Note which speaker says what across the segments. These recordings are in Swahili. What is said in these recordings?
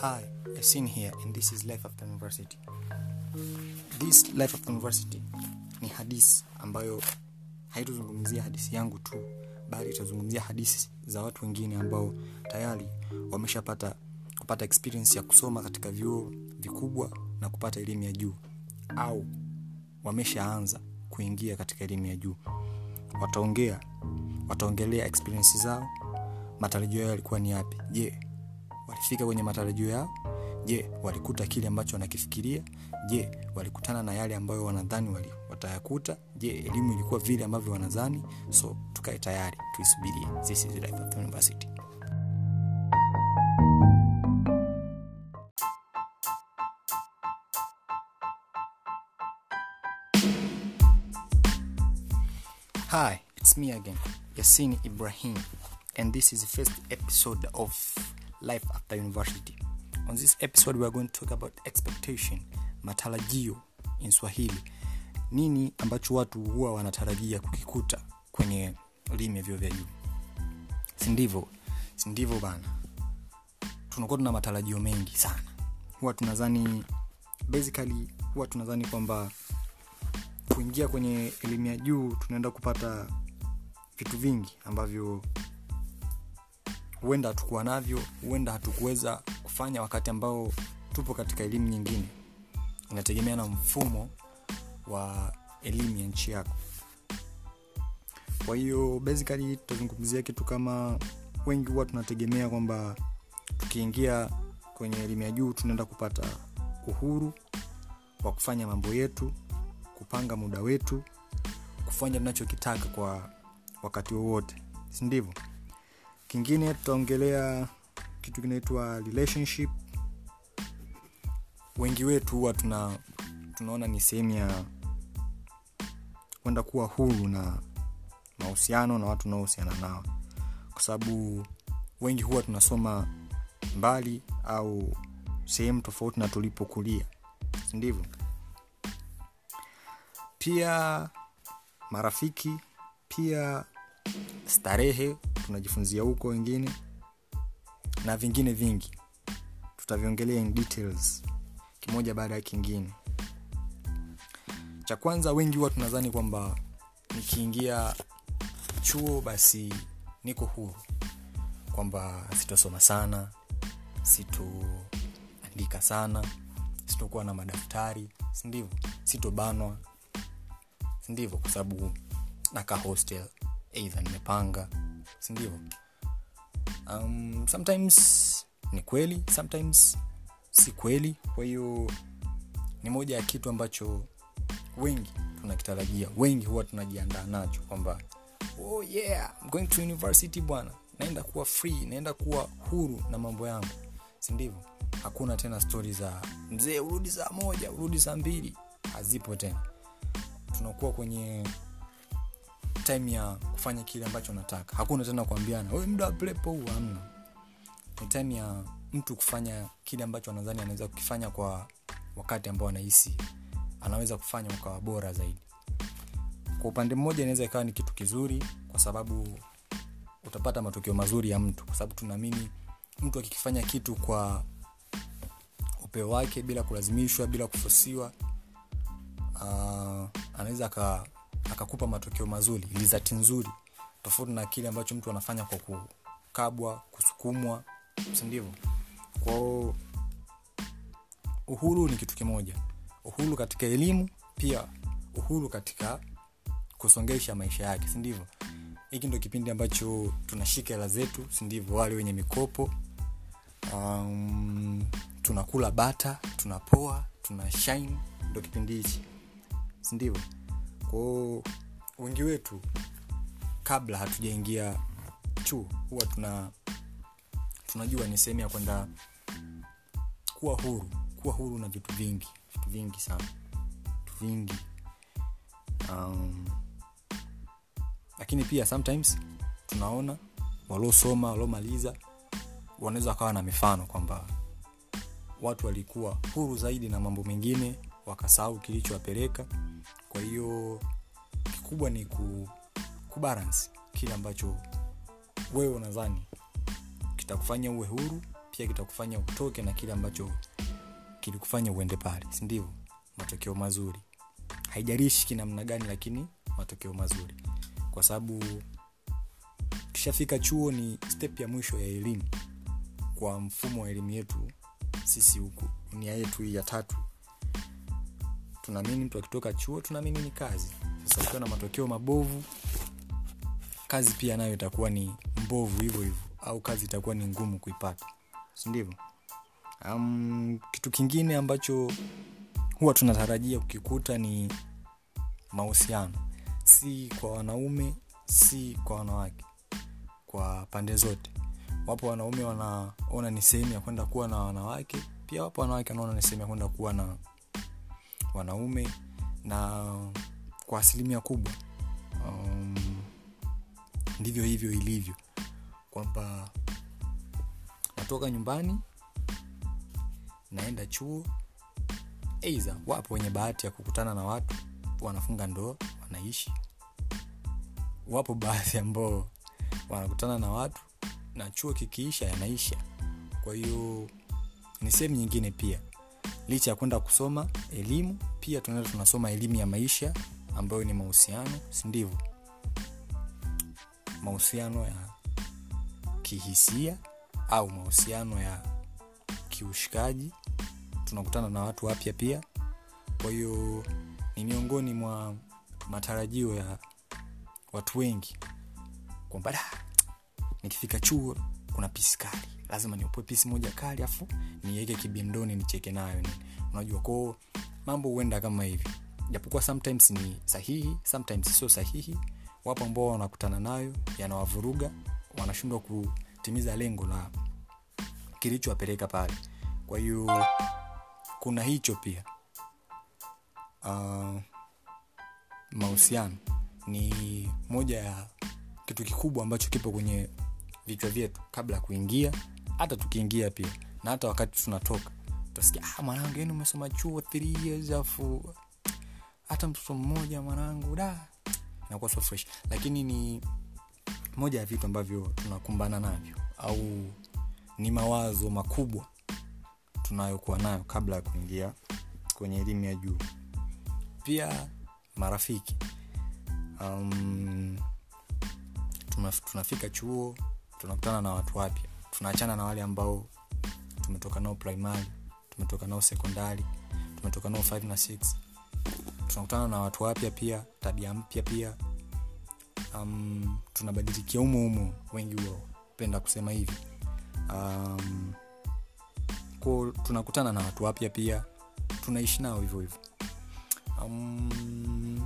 Speaker 1: Hi, Yasin here and this is Life After University. This Life After University ni hadisi ambayo haitozungumzia hadisi yangu tu, bali itazungumzia hadisi za watu wengine ambao tayari wameshapata kupata experience ya kusoma katika vyuo vikubwa na kupata elimu ya juu au wameshaanza kuingia katika elimu ya juu. Wataongea, wataongelea experience zao, matarajio yao yalikuwa ni yapi? Je, walifika kwenye matarajio yao? Je, walikuta kile ambacho wanakifikiria? Je, walikutana na yale ambayo wanadhani wali, watayakuta? Je, elimu ilikuwa vile ambavyo wanadhani? So tukae tayari, tuisubirie. This University. Hi, it's me again, Yasin Ibrahim, and this is the first episode of Life After University. On this episode, we going to talk about expectation, matarajio in Swahili. Nini ambacho watu huwa wanatarajia kukikuta kwenye elimu ya vyuo vya juu? Si ndivyo? Si ndivyo bana? Tunakuwa tuna matarajio mengi sana. Huwa tunadhani basically, huwa tunadhani kwamba kuingia kwenye elimu ya juu tunaenda kupata vitu vingi ambavyo huenda hatukuwa navyo huenda hatukuweza kufanya wakati ambao tupo katika elimu nyingine. Inategemea na mfumo wa elimu ya nchi yako. Kwa hiyo basically tutazungumzia kitu kama wengi huwa tunategemea kwamba tukiingia kwenye elimu ya juu tunaenda kupata uhuru wa kufanya mambo yetu kupanga muda wetu kufanya tunachokitaka kwa wakati wowote. Si ndivyo kingine tutaongelea kitu kinaitwa relationship. Wengi wetu huwa tuna tunaona ni sehemu ya kwenda kuwa huru na mahusiano na watu unaohusiana nao. Kwa sababu wengi huwa tunasoma mbali au sehemu tofauti na tulipokulia. Sindivyo pia marafiki pia starehe tunajifunzia huko wengine na vingine vingi. Tutaviongelea in details kimoja baada ya kingine. Cha kwanza wengi huwa tunadhani kwamba nikiingia chuo basi niko huru. Kwamba sitosoma sana sitoandika sana sitokuwa na madaftari sindivo sitobanwa sindivo kwa sababu nakaa hostel eidha nimepanga sindivyo um, sometimes ni kweli sometimes si kweli. Kwa hiyo ni moja ya kitu ambacho wengi tunakitarajia wengi huwa tunajiandaa nacho kwamba oh yeah I'm going to university bwana naenda kuwa free naenda kuwa huru na mambo yangu. Sindivyo hakuna tena stori za mzee urudi saa moja urudi saa mbili. Hazipo tena. Tunakuwa kwenye time ya kufanya kile ambacho nataka. Hakuna tena kuambiana we muda wa huu amna ni time ya mtu kufanya kile ambacho anadhani anaweza kukifanya kwa wakati ambao anahisi anaweza kufanya ukawa bora zaidi. Kwa upande mmoja inaweza ikawa ni kitu kizuri kwa sababu utapata matokeo mazuri ya mtu. Kwa sababu tunaamini mtu akikifanya kitu kwa upeo wake bila kulazimishwa bila kufosiwa uh, anaweza akakupa matokeo mazuri lizati nzuri tofauti na kile ambacho mtu anafanya kwa kukabwa kusukumwa sindivyo kwao uhuru ni kitu kimoja. Uhuru katika elimu pia uhuru katika kusongesha maisha yake sindivyo hiki ndo kipindi ambacho tunashika hela zetu sindivo wale wenye mikopo um, tunakula bata tunapoa tuna shine ndo kipindi hichi sindivyo kwao wengi wetu kabla hatujaingia chuo huwa tuna tunajua ni sehemu ya kwenda kuwa huru kuwa huru na vitu vingi vitu vingi sana vitu vingi. Um, lakini pia sometimes tunaona waliosoma waliomaliza wanaweza wakawa na mifano kwamba watu walikuwa huru zaidi na mambo mengine wakasahau kilichowapeleka kwa hiyo kikubwa ni ku, kubalance kile ambacho wewe unadhani kitakufanya uwe huru pia kitakufanya utoke na kile ambacho kilikufanya uende pale. Sindio matokeo mazuri. Haijalishi kinamna gani lakini matokeo mazuri. Kwa sababu kishafika chuo ni step ya mwisho ya elimu kwa mfumo wa elimu yetu sisi huku. Dunia yetu hii ya tatu tunaamini mtu akitoka chuo tunaamini ni kazi. Sasa ukiwa na matokeo mabovu kazi pia nayo itakuwa ni mbovu hivyo hivyo au kazi itakuwa ni ngumu kuipata. Sindivyo um, kitu kingine ambacho huwa tunatarajia kukikuta ni mahusiano. Si kwa wanaume si kwa wanawake kwa pande zote. Wapo wanaume wanaona ni sehemu ya kwenda kuwa na wanawake pia wapo wanawake wanaona ni sehemu ya kwenda kuwa na wanaume na kwa asilimia kubwa um, ndivyo hivyo ilivyo. Kwamba natoka nyumbani naenda chuo eidha wapo wenye bahati ya kukutana na watu wanafunga ndoa wanaishi. Wapo baadhi ambao wanakutana na watu na chuo kikiisha yanaisha. Kwa hiyo ni sehemu nyingine pia licha ya kwenda kusoma elimu pia tunaenda tunasoma elimu ya maisha ambayo ni mahusiano sindivyo mahusiano ya kihisia au mahusiano ya kiushikaji. Tunakutana na watu wapya pia. Kwa hiyo ni miongoni mwa matarajio ya watu wengi kwamba nikifika chuo kuna pisi kali lazima niopoe pisi moja kali afu niweke kibindoni nicheke nayo. Unajua kwao mambo huenda kama hivi. Japokuwa sometimes ni sahihi sometimes sio sahihi. Wapo ambao wanakutana nayo yanawavuruga wanashindwa kutimiza lengo la kilichowapeleka pale. Kwa hiyo kuna hicho pia. Uh, mahusiano ni moja ya kitu kikubwa ambacho kipo kwenye vichwa vyetu. Kabla ya kuingia hata tukiingia pia na hata wakati tunatoka utasikia ah, mwanangu yani umesoma chuo three years afu hata mtoto mmoja mwanangu da. Inakuwa so fresh. Lakini ni moja ya vitu ambavyo tunakumbana navyo au ni mawazo makubwa tunayokuwa nayo kabla ya kuingia kwenye elimu ya juu. Pia marafiki. Um, tunafika chuo tunakutana na watu wapya tunaachana na wale ambao tumetoka nao primary tumetoka nao sekondari tumetoka nao 5 na 6 tunakutana na watu wapya pia tabia mpya pia. Um, tunabadilikia umo umo wengi wapenda kusema hivi. Um, ko tunakutana na watu wapya pia tunaishi nao hivyo hivyo. Um,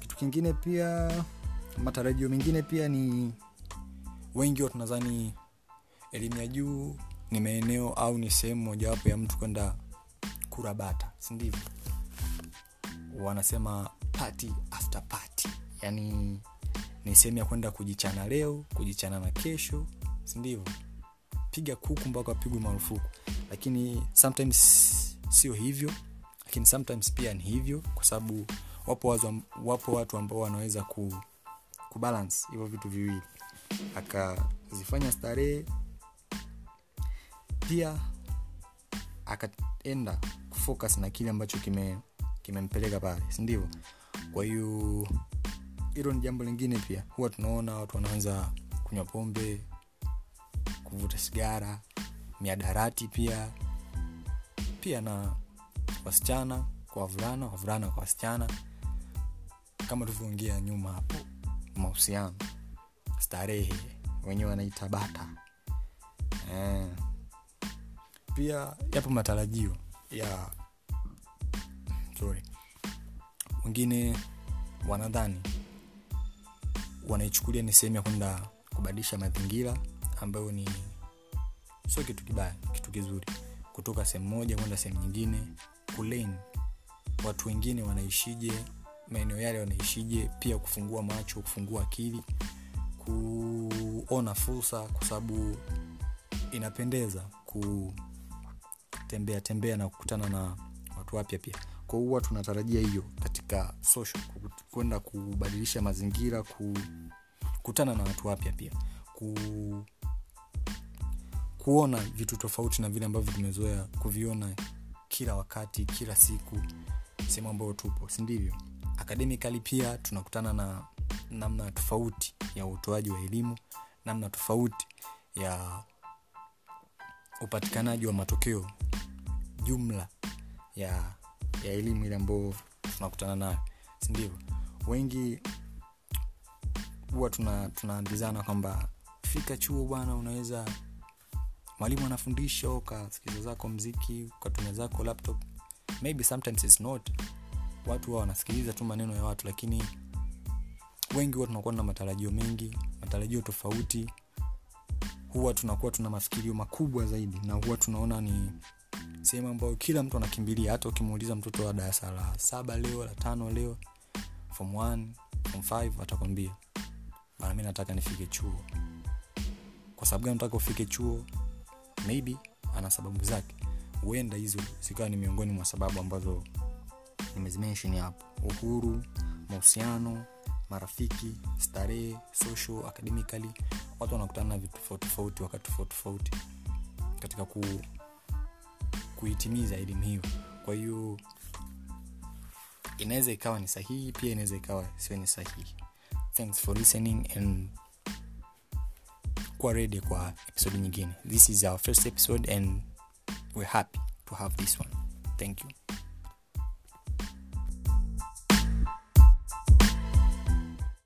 Speaker 1: kitu kingine pia matarajio mengine pia ni wengi wa tunadhani elimu ya juu ni maeneo au ni sehemu mojawapo ya mtu kwenda kurabata sindivyo wanasema party after party. Yani ni sehemu ya kwenda kujichana leo kujichana na kesho sindivyo piga kuku mpaka wapigwe marufuku. Lakini sometimes sio hivyo lakini sometimes pia ni hivyo kwa sababu wapo, wapo watu ambao wanaweza ku, hivyo vitu viwili. Akazifanya starehe pia akaenda kufocus na kile ambacho kime kimempeleka pale sindivyo kwa hiyo hilo ni jambo lingine pia. Huwa tunaona watu wanaanza kunywa pombe kuvuta sigara miadarati pia. Pia na wasichana kwa wavulana wavulana kwa wasichana. Kama tulivyoongea nyuma hapo mahusiano starehe wenyewe wanaita bata. Eh. Pia yapo matarajio ya sorry wengine wanadhani wanaichukulia ni sehemu ya kwenda kubadilisha mazingira ambayo ni sio kitu kibaya kitu kizuri. Kutoka sehemu moja kwenda sehemu nyingine kulen watu wengine wanaishije maeneo yale wanaishije pia kufungua macho kufungua akili kuona fursa kwa sababu inapendeza kutembea tembea na kukutana na watu wapya pia. Kwa huwa tunatarajia hiyo katika social kwenda kubadilisha mazingira kukutana na watu wapya pia. Ku, kuona vitu tofauti na vile ambavyo tumezoea kuviona kila wakati kila siku sehemu ambayo tupo sindivyo akademikali pia tunakutana na namna tofauti ya utoaji wa elimu namna tofauti ya upatikanaji wa matokeo jumla ya ya elimu ile ambayo tunakutana nayo sindio wengi huwa tuna kwamba fika chuo bwana unaweza mwalimu anafundisha ukasikiza zako mziki ukatumia zako laptop. Maybe sometimes it's not. Watu huwa wanasikiliza tu maneno ya watu lakini wengi huwa tunakuwa na matarajio mengi matarajio tofauti huwa tunakuwa tuna mafikirio makubwa zaidi na huwa tunaona ni sehemu ambayo kila mtu anakimbilia. Hata ukimuuliza mtoto wa darasa la saba leo la tano leo form 1 form 5 atakwambia bana mi nataka nifike chuo. Kwa sababu gani nataka ufike chuo? Maybe ana sababu zake. Huenda hizo zikawa ni miongoni mwa sababu ambazo nimezimenshon hapo. Uhuru mahusiano marafiki starehe social academically watu wanakutana na vitu tofauti wakati tofauti tofauti katika ku, kuitimiza elimu hiyo. Kwa hiyo inaweza ikawa ni sahihi pia inaweza ikawa sio ni sahihi. Thanks for listening and kuwa ready kwa episode nyingine. This is our first episode and we're happy to have this one. Thank you